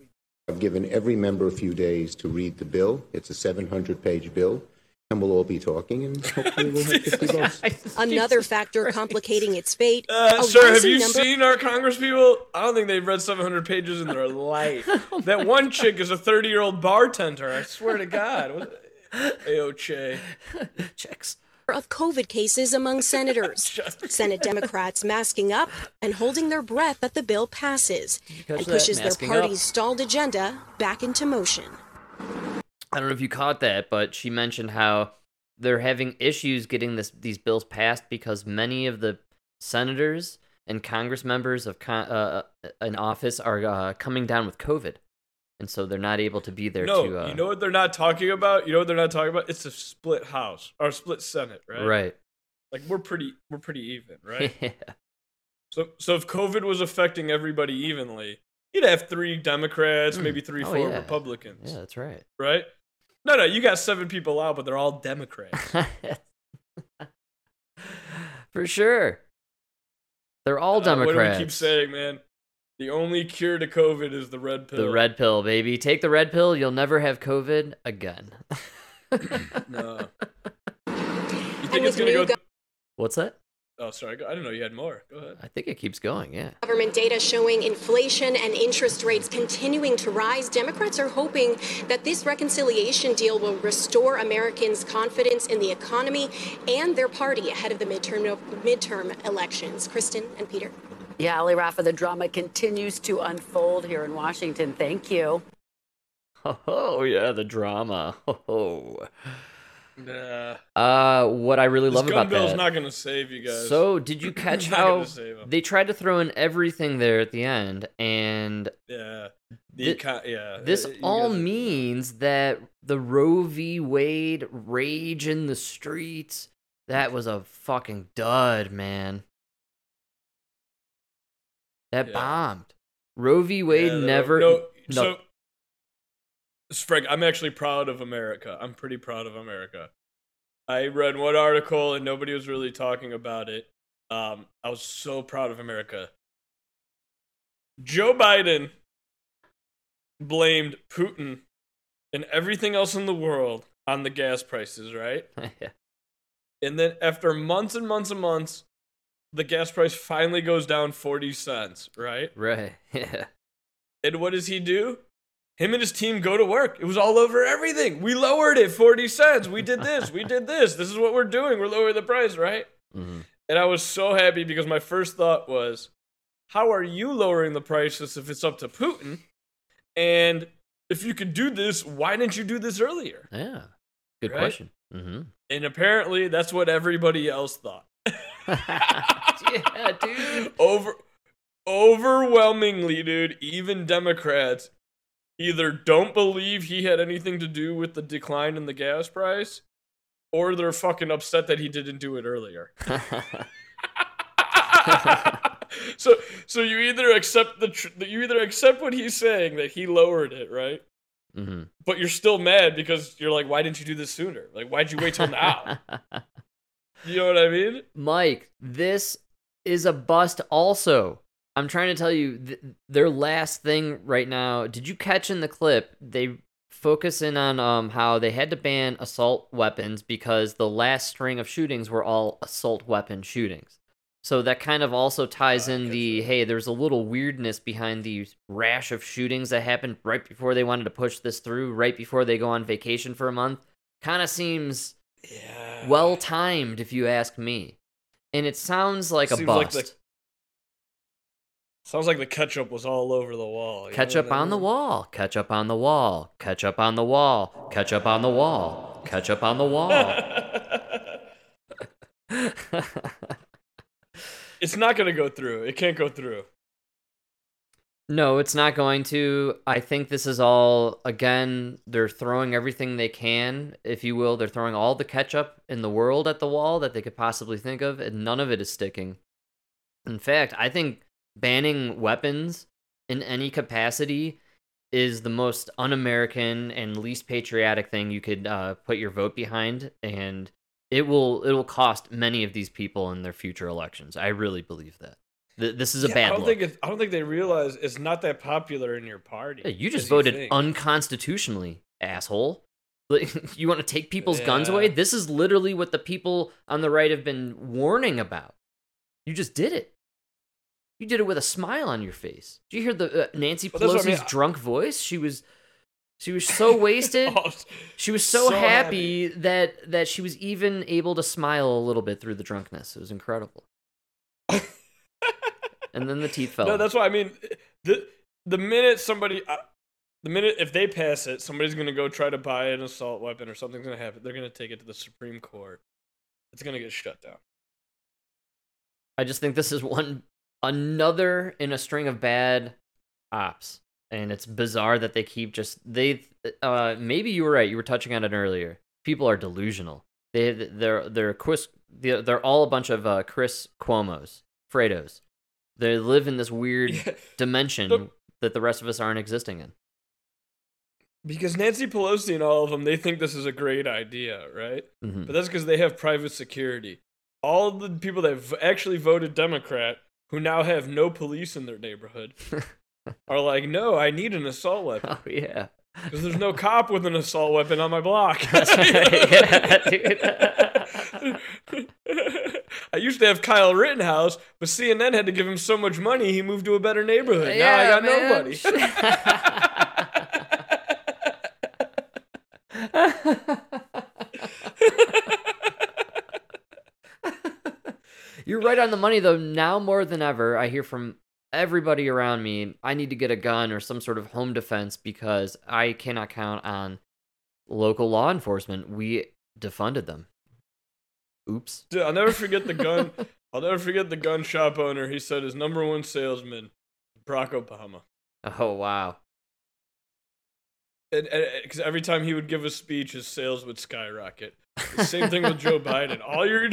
I've given every member a few days to read the bill. It's a 700 page bill, and we'll all be talking, and hopefully we'll have 50 votes. Another factor complicating its fate. Uh, a sir, have rising you number seen our congresspeople? I don't think they've read 700 pages in their life. that one chick is a 30 year old bartender. I swear to God. What- Ayo Checks. of COVID cases among senators. Senate Democrats masking up and holding their breath that the bill passes and that? pushes their Masking up. party's stalled agenda back into motion. I don't know if you caught that, but she mentioned how they're having issues getting this these bills passed because many of the senators and Congress members of con- uh, uh, in office are uh, coming down with COVID, and so they're not able to be there No, to. Uh, you know what they're not talking about? You know what they're not talking about? It's a split house or split Senate, right? right? Like we're pretty we're pretty even, right? yeah. so so if COVID was affecting everybody evenly, you'd have three Democrats, maybe three, Oh, four yeah. Republicans. Yeah, that's right. Right? No, no, you got seven people out, but they're all Democrats. For sure. They're all Uh, Democrats. what do we keep saying, man? The only cure to COVID is the red pill. The red pill, baby. Take the red pill, you'll never have COVID again. No. You And think it's gonna go? go- What's that? Oh, sorry. I didn't know you had more. Go ahead. I think it keeps going, yeah. Government data showing inflation and interest rates continuing to rise. Democrats are hoping that this reconciliation deal will restore Americans' confidence in the economy and their party ahead of the midterm midterm elections. Kristen and Peter. Yeah, Ali Rafa, the drama continues to unfold here in Washington. Thank you. Oh, yeah, the drama. Oh, Yeah. Uh, what I really This love gun about bill's that. not gonna save you guys. So, did you catch how gonna save 'em. they tried to throw in everything there at the end, and Yeah. The Thi- yeah. this uh, you all guys means that the Roe v. Wade rage in the streets that was a fucking dud, man. That Yeah. bombed. Roe v. Wade Yeah, never. No, no. so Frank, I'm actually proud of America. I'm pretty proud of America. I read one article and nobody was really talking about it. Um, I was so proud of America. Joe Biden blamed Putin and everything else in the world on the gas prices, right? Yeah. And then after months and months and months, the gas price finally goes down 40 cents, right? right. Yeah. And what does he do? Him and his team go to work. It was all over everything. We lowered it 40 cents. We did this. We did this. This is what we're doing. We're lowering the price, right? Mhm. And I was so happy because my first thought was, how are you lowering the prices if it's up to Putin? And if you could do this, why didn't you do this earlier? Yeah. Good Right? question. hmm And apparently, that's what everybody else thought. yeah, dude. Over overwhelmingly, dude, even Democrats either don't believe he had anything to do with the decline in the gas price or they're fucking upset that he didn't do it earlier. so so you either accept the tr- you either accept what he's saying that he lowered it, right? hmm But you're still mad because you're like why didn't you do this sooner? Like why'd you wait till now? you know what I mean? Mike, this is a bust also. I'm trying to tell you th- their last thing right now. Did you catch in the clip? They focus in on um how they had to ban assault weapons because the last string of shootings were all assault weapon shootings. So that kind of also ties in the hey, there's a little weirdness behind the rash of shootings that happened right before they wanted to push this through, right before they go on vacation for a month. Kind of seems Yeah. well timed, if you ask me. And it sounds like a bust. like the- Sounds like the ketchup was all over the wall. Ketchup on the wall, ketchup on the wall, ketchup on the wall, ketchup on the wall, ketchup on the wall. It's not gonna go through. It can't go through. no, it's not going to. I think this is all, again, they're throwing everything they can, if you will. They're throwing all the ketchup in the world at the wall that they could possibly think of, and none of it is sticking. In fact, I think banning weapons in any capacity is the most un-American and least patriotic thing you could uh, put your vote behind, and it will it will cost many of these people in their future elections. I really believe that. Th- this is a Yeah, bad I don't look. think I don't think they realize it's not that popular in your party. Yeah, you just voted think. unconstitutionally, asshole. Like, you want to take people's guns away? This is literally what the people on the right have been warning about. You just did it. You did it with a smile on your face. Did you hear the uh, Nancy But that's I Pelosi's mean. drunk voice? She was she was so wasted. Oh, She was so, so happy, that that she was even able to smile a little bit through the drunkenness. It was incredible. and then the teeth fell. No, that's why I mean the the minute somebody uh, the minute if they pass it, somebody's gonna go try to buy an assault weapon or something's gonna happen. They're gonna take it to the Supreme Court. It's gonna get shut down. I just think this is one another in a string of bad ops, and it's bizarre that they keep just they. Uh, maybe you were right. You were touching on it earlier. People are delusional. They they're they're Chris. They're they're all a bunch of uh, Chris Cuomo's, Fredos. They live in this weird Yeah, dimension that the rest of us aren't existing in. because Nancy Pelosi and all of them, they think this is a great idea, right? Mhm. But that's because they have private security. All the people that v- actually voted Democrat, who now have no police in their neighborhood, are like, no, I need an assault weapon. Oh yeah. Because there's no cop with an assault weapon on my block. Yeah. I used to have Kyle Rittenhouse, but CNN had to give him so much money, he moved to a better neighborhood. now I got man. nobody. You're right on the money though. Now more than ever, I hear from everybody around me, I need to get a gun or some sort of home defense because I cannot count on local law enforcement. We defunded them. Oops. Dude, I'll never forget the gun. I'll never forget the gun shop owner. He said his number one salesman, Barack Obama. Oh wow. And because every time he would give a speech, his sales would skyrocket. The same thing with Joe Biden. All you're,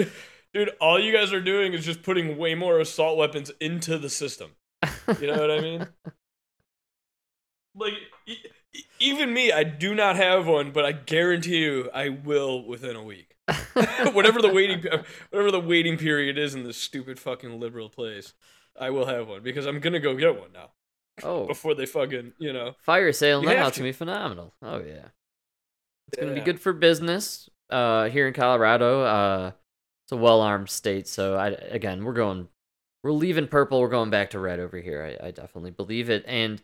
dude, all you guys are doing is just putting way more assault weapons into the system. You know what I mean? Like, e- even me, I do not have one, but I guarantee you, I will within a week. whatever the waiting, whatever the waiting period is in this stupid fucking liberal place, I will have one because I'm gonna go get one now. Oh, Before they fucking, you know. fire sale You now. To. gonna be phenomenal. Oh yeah. It's gonna be good for business. Uh, here in Colorado, uh, it's a well-armed state. So I again, we're going, we're leaving purple. We're going back to red over here. I, I definitely believe it, and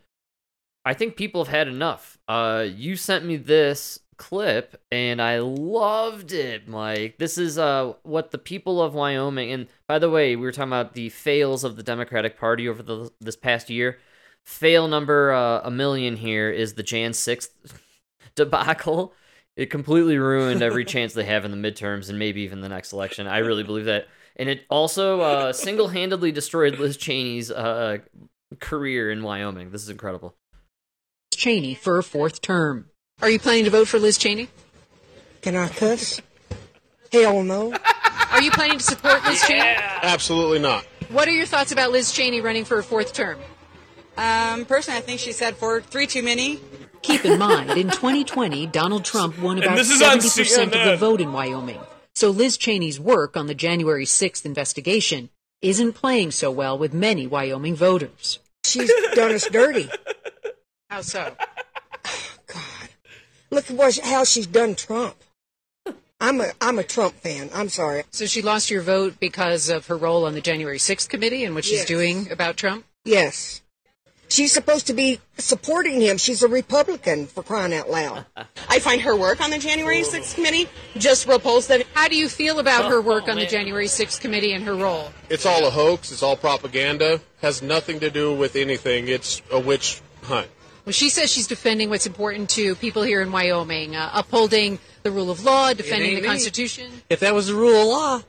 I think people have had enough. Uh, you sent me this clip, and I loved it, Mike. This is uh what the people of Wyoming. And by the way, we were talking about the fails of the Democratic Party over the this past year. Fail number uh, a million here is the Jan sixth debacle. It completely ruined every chance they have in the midterms and maybe even the next election. I really believe that. And it also uh, single handedly destroyed Liz Cheney's uh, career in Wyoming. This is incredible. Cheney for a fourth term. Are you planning to vote for Liz Cheney? Can I cuss? Hell no. Are you planning to support Liz Cheney? Absolutely not. What are your thoughts about Liz Cheney running for a fourth term? Um, personally, I think she said for three too many. Keep in mind, in 2020, Donald Trump won about this is on 70% of the vote in Wyoming. So Liz Cheney's work on the January 6th investigation isn't playing so well with many Wyoming voters. She's done us dirty. How so? God, look at what, how she's done Trump. I'm a I'm a Trump fan. I'm sorry. So she lost your vote because of her role on the January 6th committee and what she's Yes. doing about Trump? Yes. She's supposed to be supporting him. She's a Republican for crying out loud. I find her work on the January 6th committee just repulsive. How do you feel about her work on the January 6th committee and her role? It's all a hoax. It's all propaganda. Has nothing to do with anything. It's a witch hunt. Well, she says she's defending what's important to people here in Wyoming, uh, upholding the rule of law, defending the ain't me. Constitution. If that was the rule of law,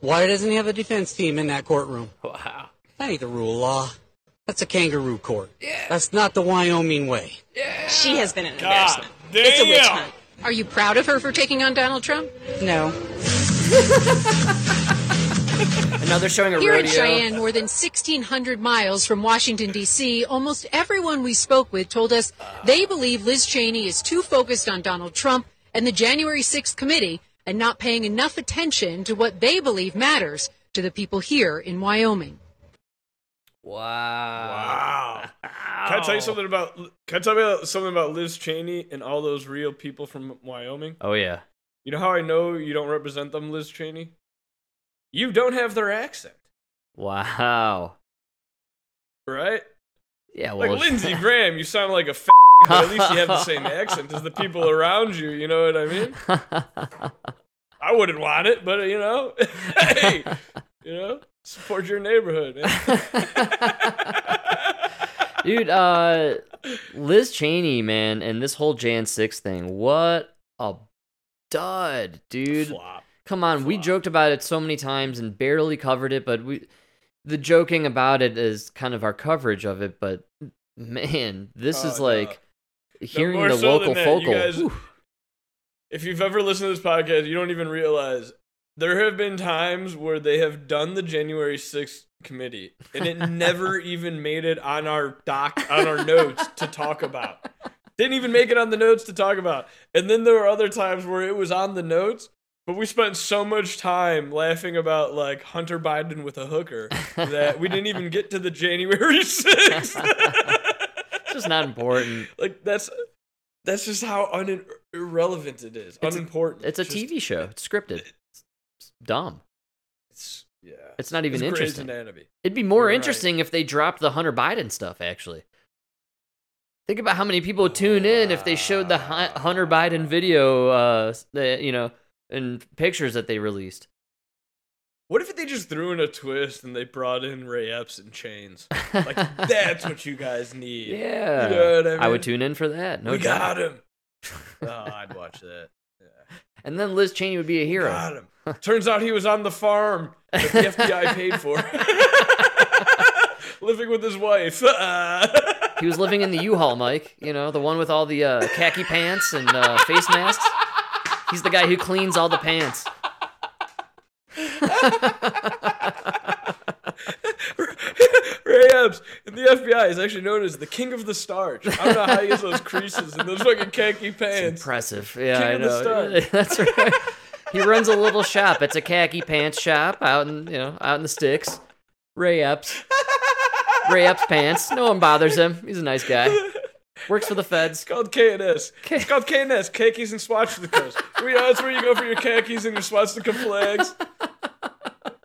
why doesn't he have a defense team in that courtroom? Wow. That ain't the rule of law. That's a kangaroo court. Yeah. That's not the Wyoming way. Yeah. She has been an God embarrassment. It's a witch hunt. Are you proud of her for taking on Donald Trump? No. Another now they're showing a Here in. Cheyenne, more than 1,600 miles from Washington, D.C., almost everyone we spoke with told us they believe Liz Cheney is too focused on Donald Trump and the January 6th committee and not paying enough attention to what they believe matters to the people here in Wyoming. Wow. Wow. Can I tell you something about? Can I tell you about something about Liz Cheney and all those real people from Wyoming? Oh yeah. You know how I know you don't represent them, Liz Cheney? You don't have their accent, Wow. right? Yeah. Well, like Lindsey Graham, you sound like a f- but at least you have the same accent as the people around you. You know what I mean? I wouldn't want it, but you know, hey, you know, support your neighborhood. Man. dude. Uh, Liz Cheney, man, and this whole Jan six thing. What a dud, dude. Come on, we joked about it so many times and barely covered it, but we the joking about it is kind of our coverage of it. But man, this Oh, is no. like No, hearing more the so local than that, you focal. guys- if you've ever listened to this podcast, you don't even realize there have been times where they have done the January 6th committee and it never even made it on our doc on our notes to talk about. Didn't even make it on the notes to talk about. And then there were other times where it was on the notes, but we spent so much time laughing about like Hunter Biden with a hooker that we didn't even get to the January 6th. It's just not important. like that's that's just how un- irrelevant it is. It's a- Unimportant. It's a Just- TV show. It's scripted. Dumb. It's yeah. It's not even It's interesting. It'd be more You're right. interesting if they dropped the Hunter Biden stuff. Actually, think about how many people would tune in if they showed the Hunter Biden video, uh, the, you know, and pictures that they released. What if they just threw in a twist and they brought in Ray Epps and chains? Like that's what you guys need. Yeah, You know I mean? would tune in for that. No we doubt. got him. Oh, I'd watch that. And then Liz Cheney would be a hero. Got him. Turns out he was on the farm that the FBI paid for. Living with his wife. He was living in the U-Haul, Mike. You know, the one with all the uh, khaki pants and uh, face masks. He's the guy who cleans all the pants. Ray Epps in the FBI is actually known as the king of the starch. I don't know how he has those creases and those fucking khaki pants. Impressive. Yeah, King I of the know. starch. That's right. He runs a little shop. It's a khaki pants shop out in you know out in the sticks. Ray Epps. Ray Epps pants. No one bothers him. He's a nice guy. Works for the feds. It's called KNS. It's called KNS, khakis and swastikas. Know, that's where you go for your khakis and your swastika flags.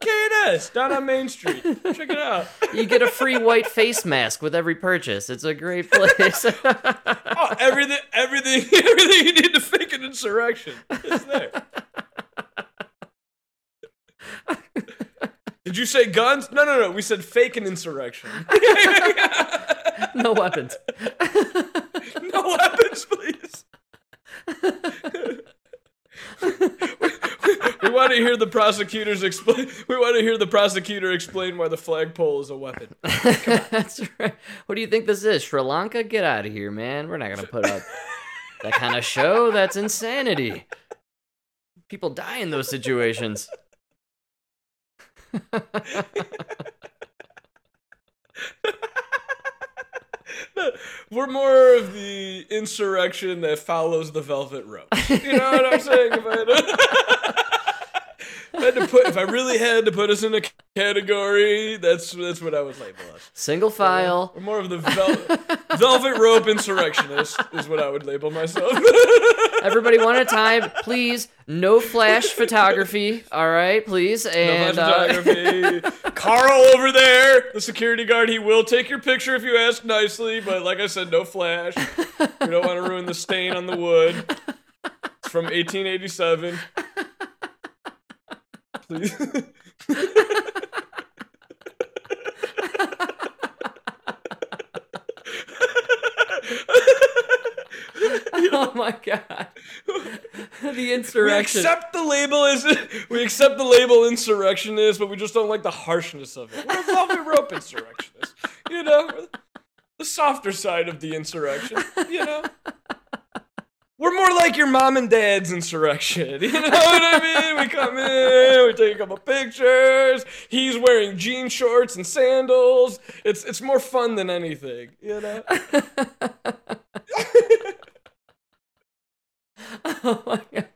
KNS down on Main Street. Check it out. You get a free white face mask with every purchase. It's a great place. Oh, everything, everything, everything you need to fake an insurrection is there. Did you say guns? No, no, no. We said fake an insurrection. no weapons. no weapons, please. we want to hear the prosecutors explain. We want to hear the prosecutor explain why the flagpole is a weapon. That's right. What do you think this is? Sri Lanka? Get out of here, man. We're not gonna put up that kind of show. That's insanity. People die in those situations. We're more of the insurrection that follows the velvet rope. You know what I'm saying? If I had to, if I had to put, if I really had to put us in a category, that's that's what I would label us. Single file. We're more of the vel- velvet rope insurrectionist, is what I would label myself. Everybody, one at a time, please. No flash photography. All right, please. And no uh, photography. Carl over there, the security guard, he will take your picture if you ask nicely, but like I said, no flash. We don't want to ruin the stain on the wood. It's from 1887. Please. oh my god, the insurrection. We accept the label as we accept the label insurrectionist, but we just don't like the harshness of it. We're a velvet rope insurrectionist, you know, the softer side of the insurrection, you know. We're more like your mom and dad's insurrection. You know what I mean? We come in, we take a couple pictures. He's wearing jean shorts and sandals. It's it's more fun than anything, you know. oh my god.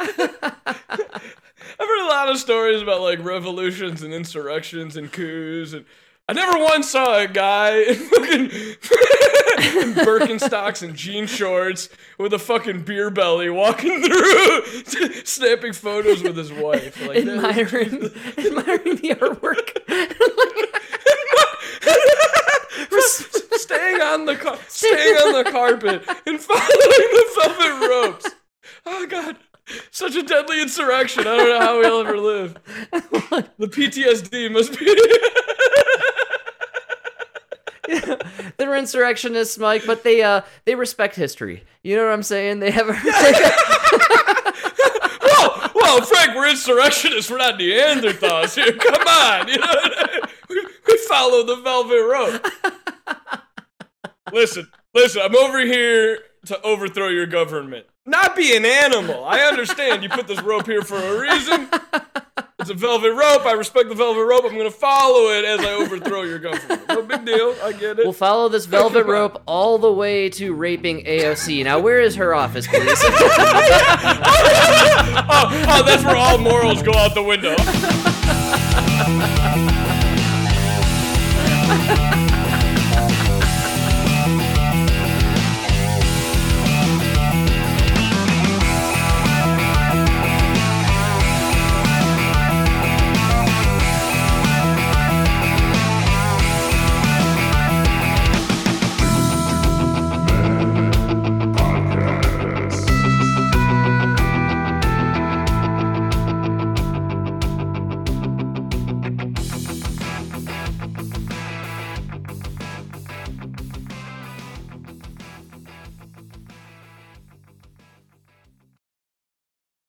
I've heard a lot of stories about like revolutions and insurrections and coups, and I never once saw a guy in fucking in Birkenstocks and jean shorts with a fucking beer belly walking through, snapping photos with his wife. Like, that- admiring, admiring the artwork. staying on the car- staying on the carpet and following the velvet ropes. Oh god. Such a deadly insurrection. I don't know how we'll ever live. The PTSD must be They're insurrectionists, Mike, but they uh they respect history. You know what I'm saying? They have a Whoa, whoa, Frank, we're insurrectionists. We're not Neanderthals here. Come on, you know. We, we follow the velvet rope. Listen, listen. I'm over here to overthrow your government, not be an animal. I understand you put this rope here for a reason. It's a velvet rope. I respect the velvet rope. I'm gonna follow it as I overthrow your government. No big deal. I get it. We'll follow this velvet rope all the way to raping AOC. Now, where is her office, please? oh, oh, that's where all morals go out the window.